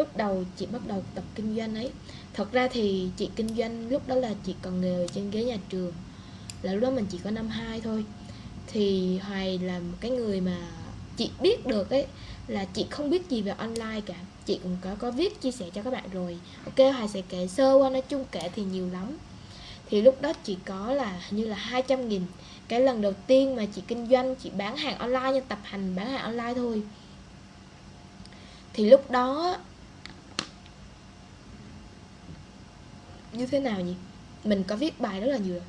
lúc đầu chị bắt đầu tập kinh doanh ấy. Thật ra thì chị kinh doanh lúc đó là chị còn nghề trên ghế nhà trường, là lúc đó mình chỉ có năm hai thôi. Thì hoài là một cái người mà chị biết được ấy, là chị không biết gì về online cả. Chị cũng có có viết chia sẻ cho các bạn rồi. Ok, hoài sẽ kể sơ qua, nói chung kể thì nhiều lắm. Thì lúc đó chị có là như là 200 nghìn. Cái lần đầu tiên mà chị kinh doanh, chị bán hàng online nha tập hành bán hàng online thôi. Thì lúc đó như thế nào nhỉ? Mình có viết bài rất là nhiều. Rồi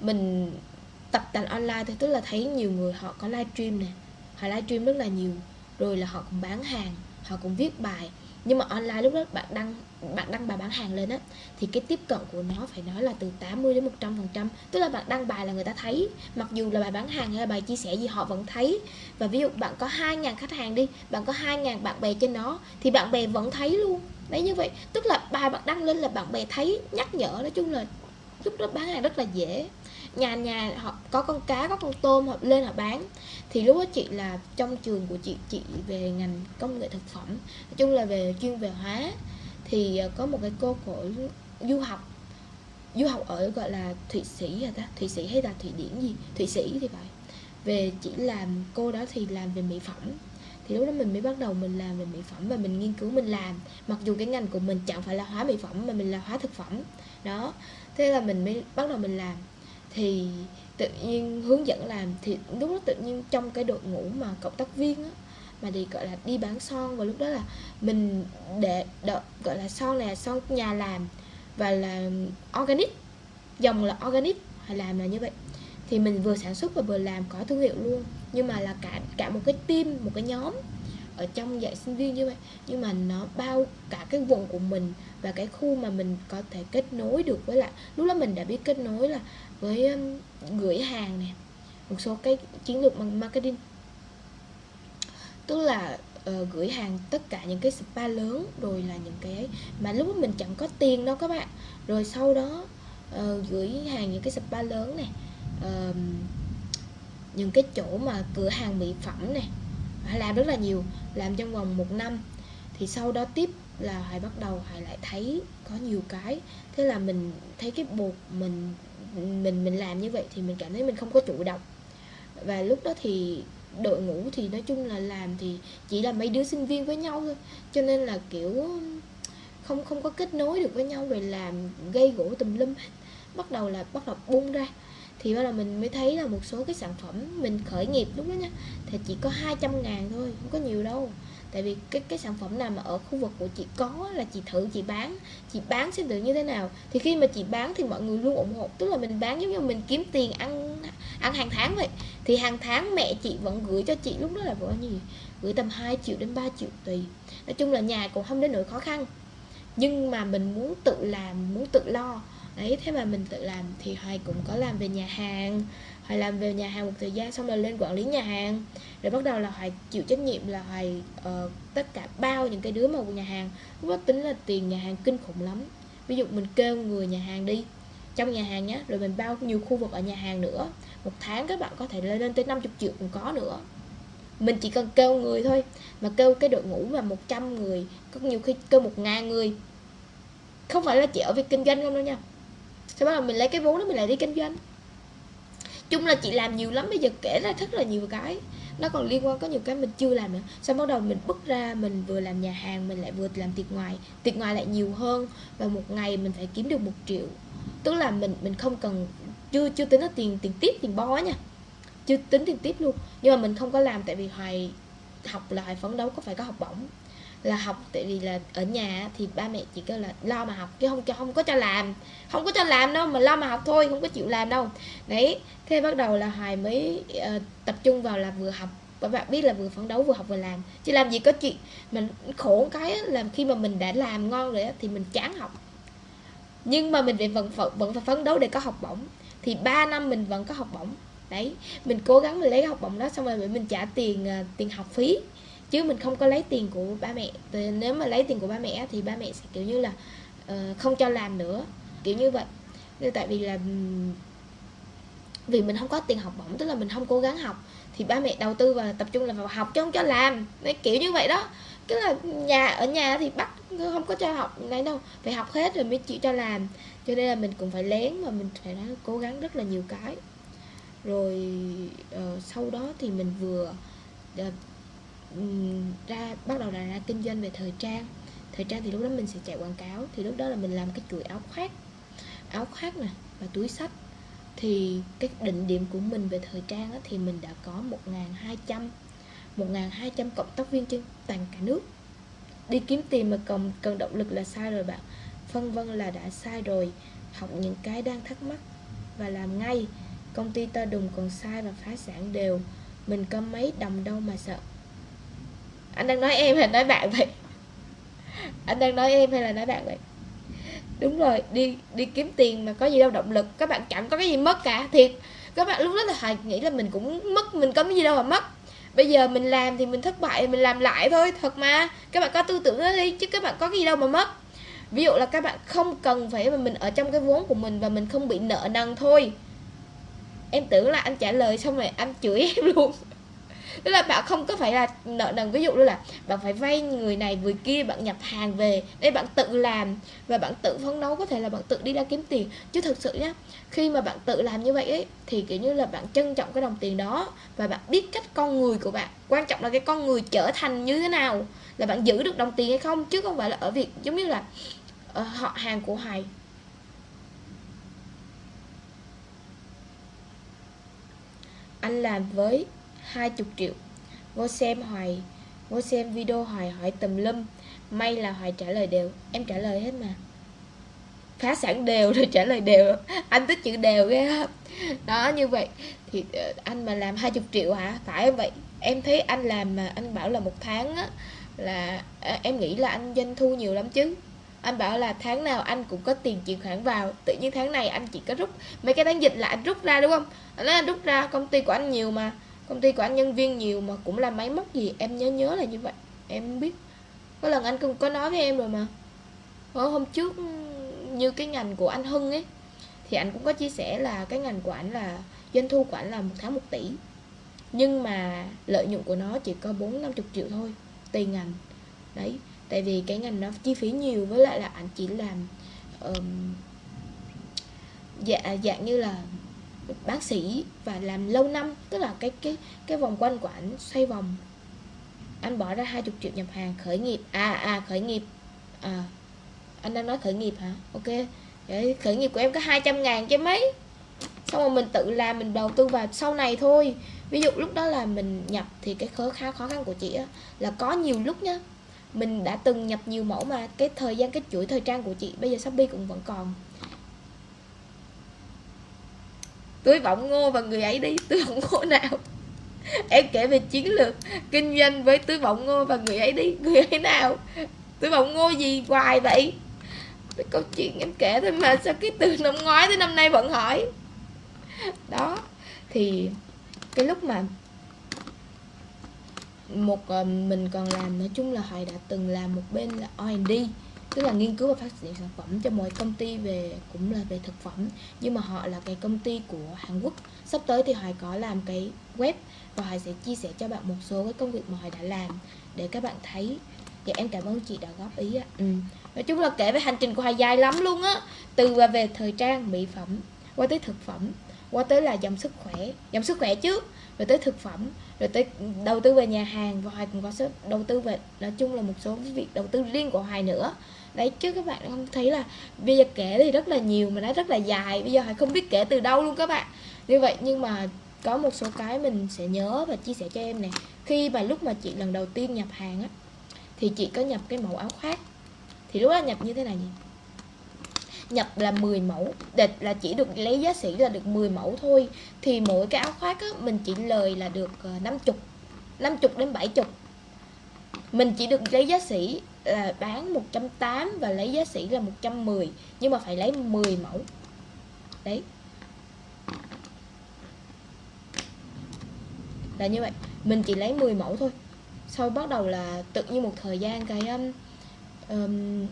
mình tập tành online thì tức là thấy nhiều người họ có livestream nè. Họ livestream rất là nhiều. Rồi là họ cũng bán hàng, họ cũng viết bài nhưng mà online lúc đó bạn đăng bạn đăng bài bán hàng lên á, thì cái tiếp cận của nó phải nói là từ 80 đến 100 phần trăm. Tức là bạn đăng bài là người ta thấy. Mặc dù là bài bán hàng hay là bài chia sẻ gì họ vẫn thấy. Và ví dụ bạn có 2.000 khách hàng đi, bạn có 2.000 bạn bè trên nó thì bạn bè vẫn thấy luôn. Đấy, như vậy. Tức là bài bạn đăng lên là bạn bè thấy, nhắc nhở, nói chung là lúc đó bán hàng rất là dễ. Nhà nhà họ có con cá, có con tôm họ lên họ bán. Thì lúc đó chị là trong trường của chị chị về ngành công nghệ thực phẩm. Nói chung là về chuyên về hóa. Thì ờ, có một cái cô của du học du học ở, gọi là, thụy sĩ hả ta? Thụy sĩ hay là thụy điển gì? Thụy sĩ thì phải. Về chỉ làm, cô đó thì làm về mỹ phẩm thì lúc đó mình mới bắt đầu mình làm về mỹ phẩm và mình nghiên cứu mình làm. Mặc dù cái ngành của mình chẳng phải là hóa mỹ phẩm mà mình là hóa thực phẩm. Đó thế là mình mới bắt đầu mình làm. Thì tự nhiên hướng dẫn làm thì lúc đó tự nhiên trong cái đội ngũ mà cộng tác viên á mà thì gọi là đi bán son và lúc đó là mình để đợi, gọi là son này là son nhà làm và là organic dòng là organic hay làm là như vậy thì mình vừa sản xuất và vừa làm có thương hiệu luôn. Nhưng mà là cả cả một cái team một cái nhóm ở trong dạy sinh viên như vậy. Nhưng mà nó bao cả cái vùng của mình và cái khu mà mình có thể kết nối được với lại lúc đó mình đã biết kết nối là với um, gửi hàng nè một số cái chiến lược marketing. Tức là uh, gửi hàng tất cả những cái spa lớn rồi là những cái mà lúc đó mình chẳng có tiền đâu các bạn. Rồi sau đó uh, gửi hàng những cái spa lớn này uh, những cái chỗ mà cửa hàng mỹ phẩm này làm rất là nhiều làm trong vòng một năm. Thì sau đó tiếp là hãy bắt đầu hãy lại thấy có nhiều cái. Thế là mình thấy cái bột mình mình mình làm như vậy thì mình cảm thấy mình không có chủ động. Và lúc đó thì đội ngũ thì nói chung là làm thì chỉ là mấy đứa sinh viên với nhau thôi. Cho nên là kiểu không không có kết nối được với nhau rồi làm gây gỗ tùm lum bắt đầu là bắt đầu bung ra thì bắt đầu mình mới thấy là một số cái sản phẩm mình khởi nghiệp lúc đó nha, thì chỉ có 200 ngàn thôi, không có nhiều đâu. Tại vì cái cái sản phẩm nào mà ở khu vực của chị có là chị thử, chị bán chị bán xem được như thế nào. Thì khi mà chị bán thì mọi người luôn ủng hộ, tức là mình bán giống như mình kiếm tiền ăn ăn hàng tháng vậy. Thì hàng tháng mẹ chị vẫn gửi cho chị lúc đó là bao nhiêu gửi tầm 2 triệu đến 3 triệu tùy. Nói chung là nhà cũng không đến nỗi khó khăn. Nhưng mà mình muốn tự làm, muốn tự lo đấy thế mà mình tự làm thì hoài cũng có làm về nhà hàng. Hoài làm về nhà hàng một thời gian xong rồi lên quản lý nhà hàng. Rồi bắt đầu là hoài chịu trách nhiệm là hoài uh, tất cả bao những cái đứa mà của nhà hàng. Lúc đó tính là tiền nhà hàng kinh khủng lắm. Ví dụ mình kêu người nhà hàng đi. Trong nhà hàng nhé rồi mình bao nhiều khu vực ở nhà hàng nữa. Một tháng các bạn có thể lên tới 50 triệu cũng có nữa. Mình chỉ cần kêu người thôi. Mà kêu cái đội ngũ mà 100 người có nhiều khi kêu một ngàn người. Không phải là chỉ ở việc kinh doanh không đâu nha sau đó mình lấy cái vốn đó mình lại đi kinh doanh. Chung là chị làm nhiều lắm, bây giờ kể ra rất là nhiều cái. Nó còn liên quan có nhiều cái mình chưa làm nữa. Sau bắt đầu mình bước ra, mình vừa làm nhà hàng, mình lại vừa làm tiệc ngoài. Tiệc ngoài lại nhiều hơn và một ngày mình phải kiếm được một triệu. Tức là mình mình không cần, chưa chưa tính là tiền tiền tiếp, tiền bo nha. Chưa tính tiền tiếp luôn. Nhưng mà mình không có làm tại vì hoài học là hoài phấn đấu có phải có học bổng là học tại vì là ở nhà thì ba mẹ chỉ kêu là lo mà học chứ không cho không có cho làm. Không có cho làm đâu mà lo mà học thôi không có chịu làm đâu. Đấy thế bắt đầu là hoài mới uh, tập trung vào là vừa học các bạn biết là vừa phấn đấu vừa học vừa làm. Chứ làm gì có chuyện mình khổ cái là khi mà mình đã làm ngon rồi thì mình chán học. Nhưng mà mình vẫn vẫn phải phấn đấu để có học bổng. Thì 3 năm mình vẫn có học bổng. Đấy mình cố gắng mình lấy cái học bổng đó xong rồi mình trả tiền uh, tiền học phí chứ mình không có lấy tiền của ba mẹ. Thì nếu mà lấy tiền của ba mẹ thì ba mẹ sẽ kiểu như là uh, không cho làm nữa. Kiểu như vậy. Nên tại vì là vì mình không có tiền học bổng tức là mình không cố gắng học thì ba mẹ đầu tư và tập trung là vào học chứ không cho làm. Đấy, kiểu như vậy đó. Tức là nhà ở nhà thì bắt không có cho học này đâu. Phải học hết rồi mới chịu cho làm. Cho nên là mình cũng phải lén mà mình phải nói, cố gắng rất là nhiều cái. Rồi uh, sau đó thì mình vừa uh, ra bắt đầu là ra kinh doanh về thời trang. Thời trang thì lúc đó mình sẽ chạy quảng cáo thì lúc đó là mình làm cái chuỗi áo khoác. Áo khoác nè và túi sách thì cái định điểm của mình về thời trang á, thì mình đã có 1.200 1.200 cộng tác viên trên toàn cả nước. Đi kiếm tiền mà cần cần động lực là sai rồi bạn. Phân vân là đã sai rồi. Học những cái đang thắc mắc và làm ngay. Công ty ta đùng còn sai và phá sản đều. Mình có mấy đồng đâu mà sợ anh đang nói em hay nói bạn vậy? Anh đang nói em hay là nói bạn vậy? Đúng rồi, đi đi kiếm tiền mà có gì đâu, động lực. Các bạn chẳng có cái gì mất cả, thiệt. Các bạn lúc đó là hãy nghĩ là mình cũng mất, mình có cái gì đâu mà mất. Bây giờ mình làm thì mình thất bại, mình làm lại thôi, thật mà. Các bạn có tư tưởng đó đi, chứ các bạn có cái gì đâu mà mất. Ví dụ là các bạn không cần phải mà mình ở trong cái vốn của mình và mình không bị nợ nần thôi. Em tưởng là anh trả lời xong rồi anh chửi em luôn tức là bạn không có phải là, nợ nần, ví dụ như là bạn phải vay người này, người kia, bạn nhập hàng về đây bạn tự làm và bạn tự phấn đấu, có thể là bạn tự đi ra kiếm tiền. Chứ thực sự nhá, khi mà bạn tự làm như vậy ấy, thì kiểu như là bạn trân trọng cái đồng tiền đó và bạn biết cách con người của bạn, quan trọng là cái con người trở thành như thế nào, là bạn giữ được đồng tiền hay không, chứ không phải là ở việc giống như là ờ, họ hàng của hoài. Anh làm với 20 triệu. Ngô xem Hoài Ngô xem video Hoài hỏi tùm lum, May là Hoài trả lời đều. Em trả lời hết mà. Phá sản đều rồi trả lời đều. Anh thích chữ đều ghê Đó, như vậy Thì ờ, anh mà làm 20 triệu hả? Phải vậy. Em thấy anh làm mà anh bảo là một tháng á, Là ờ, em nghĩ là anh doanh thu nhiều lắm chứ. Anh bảo là tháng nào anh cũng có tiền chuyển khoản vào. Tự nhiên tháng này anh chỉ có rút, mấy cái tháng dịch là anh rút ra, đúng không? Anh nói anh rút ra công ty của anh nhiều mà công ty của anh nhân viên nhiều mà cũng là máy móc gì em nhớ nhớ là như vậy. Em biết. Có lần anh cũng có nói với em rồi mà. Ở hôm trước ừ, như cái ngành của anh Hưng ấy thì anh cũng có chia sẻ là cái ngành của anh là doanh thu của anh là một tháng một tỷ. Nhưng mà lợi nhuận của nó chỉ có bốn năm chục triệu thôi tùy ngành. Đấy tại vì cái ngành nó chi phí nhiều với lại là anh chỉ làm um, dạ dạng như là bác sĩ và làm lâu năm, tức là cái cái cái vòng quanh của anh xoay vòng. Anh bỏ ra 20 triệu nhập hàng, khởi nghiệp. À à khởi nghiệp. À anh đang nói khởi nghiệp hả? Ok. Vậy khởi nghiệp của em có 200 ngàn chứ mấy. Xong rồi mình tự làm, mình đầu tư vào sau này thôi. Ví dụ lúc đó là mình nhập thì cái khó khá, khó khăn của chị á, là có nhiều lúc nhá, mình đã từng nhập nhiều mẫu mà cái thời gian, cái chuỗi thời trang của chị bây giờ shopee cũng vẫn còn tôi vọng ngô và người ấy đi, tôi vọng ngô nào. Em kể về chiến lược, kinh doanh với túi vọng ngô và người ấy đi, người ấy nào? Túi vọng ngô gì hoài vậy? Cái câu chuyện em kể thôi mà, sao cái từ năm ngoái tới năm nay vẫn hỏi? Đó, thì cái lúc mà một ờ, mình còn làm, nói chung là hồi đã từng làm một bên là R&D tức là nghiên cứu và phát triển sản phẩm cho mọi công ty về, cũng là về thực phẩm. Nhưng mà họ là cái công ty của Hàn Quốc. Sắp tới thì Hoài có làm cái web và Hoài sẽ chia sẻ cho bạn một số cái công việc mà Hoài đã làm để các bạn thấy. Và em cảm ơn chị đã góp ý ạ. Ừ. nói chung là kể về hành trình của Hoài dài lắm luôn á. Từ và về thời trang, mỹ phẩm, qua tới thực phẩm, qua tới là dòng sức khỏe, dòng sức khỏe trước rồi tới thực phẩm, rồi tới đầu tư về nhà hàng. Và hoài cũng có số đầu tư về, nói chung là một số việc đầu tư riêng của hoài nữa đấy chứ các bạn không thấy là bây giờ kể thì rất là nhiều mà nó rất là dài bây giờ hoài không biết kể từ đâu luôn các bạn. Như vậy nhưng mà có một số cái mình sẽ nhớ và chia sẻ cho em này khi mà lúc mà chị lần đầu tiên nhập hàng á thì chị có nhập cái mẫu áo khoác. Thì lúc đó nhập như thế này nhỉ? Nhập là 10 mẫu để là chỉ được lấy giá sỉ là được 10 mẫu thôi. Thì mỗi cái áo khoác á, mình chỉ lời là được ờ, 50 50 đến 70 mình chỉ được lấy giá sỉ là bán 180 và lấy giá sỉ là 110 nhưng mà phải lấy 10 mẫu. Đấy. Là như vậy. Mình chỉ lấy 10 mẫu thôi. Sau bắt đầu là tự nhiên một thời gian cái um, um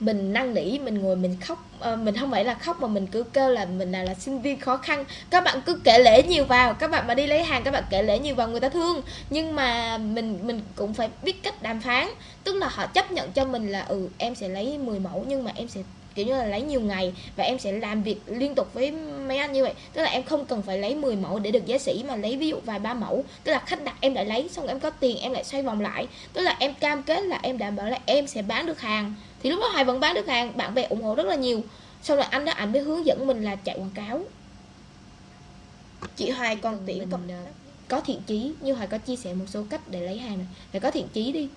mình năn nỉ mình ngồi mình khóc ờ, mình không phải là khóc mà mình cứ kêu là mình là, là sinh viên khó khăn. Các bạn cứ kể lễ nhiều vào các bạn mà đi lấy hàng các bạn kể lễ nhiều vào người ta thương. Nhưng mà mình mình cũng phải biết cách đàm phán tức là họ chấp nhận cho mình là ừ em sẽ lấy 10 mẫu nhưng mà em sẽ kiểu như là lấy nhiều ngày và em sẽ làm việc liên tục với mấy anh như vậy. Tức là em không cần phải lấy 10 mẫu để được giá sĩ mà lấy ví dụ vài ba mẫu. Tức là khách đặt em lại lấy xong em có tiền em lại xoay vòng lại. Tức là em cam kết là em đảm bảo là em sẽ bán được hàng. Thì lúc đó hoài vẫn bán được hàng bạn bè ủng hộ rất là nhiều. Sau rồi anh đó anh mới hướng dẫn mình là chạy quảng cáo. Chị hoài còn tiện mình, có, có thiện chí như hoài có chia sẻ một số cách để lấy hàng này. Phải có thiện chí đi.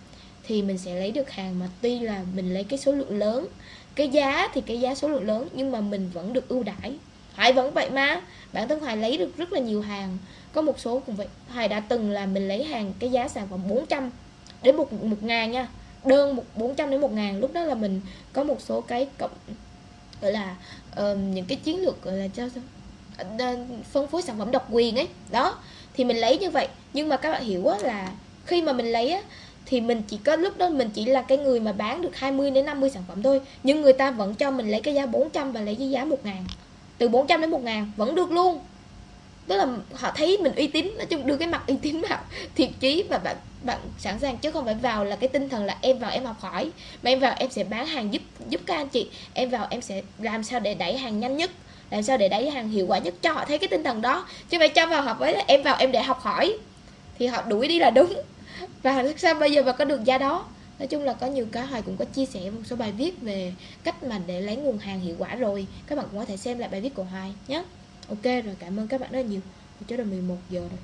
Thì mình sẽ lấy được hàng mà tuy là mình lấy cái số lượng lớn cái giá thì cái giá số lượng lớn nhưng mà mình vẫn được ưu đãi. Hải vẫn vậy mà. Bản thân Hoài lấy được rất là nhiều hàng. Có một số cũng vậy. Hoài đã từng là mình lấy hàng cái giá sản phẩm 400 đến một một ngàn nha. Đơn một 400 đến một ngàn. Lúc đó là mình có một số cái cộng gọi là uh, những cái chiến lược gọi là cho uh, phân phối sản phẩm độc quyền ấy. Đó thì mình lấy như vậy. Nhưng mà các bạn hiểu á, là khi mà mình lấy á, thì mình chỉ có, lúc đó mình chỉ là cái người mà bán được 20 đến 50 sản phẩm thôi. Nhưng người ta vẫn cho mình lấy cái giá 400 và lấy cái giá 1 ngàn. Từ 400 đến 1 ngàn, vẫn được luôn. Tức là họ thấy mình uy tín, nói chung đưa cái mặt uy tín vào thiệt chí và bạn bạn sẵn sàng, chứ không phải vào là cái tinh thần là em vào em học hỏi. Mà em vào em sẽ bán hàng giúp giúp các anh chị. Em vào em sẽ làm sao để đẩy hàng nhanh nhất, làm sao để đẩy hàng hiệu quả nhất cho họ thấy cái tinh thần đó. Chứ phải cho vào học với là em vào em để học hỏi. Thì họ đuổi đi là đúng. và sao bây giờ mà có được giá đó. Nói chung là có nhiều cái hoài cũng có chia sẻ một số bài viết về cách mà để lấy nguồn hàng hiệu quả rồi. Các bạn cũng có thể xem lại bài viết của hoài nhé. Ok, rồi cảm ơn các bạn rất là nhiều. Cho đến 11 giờ rồi.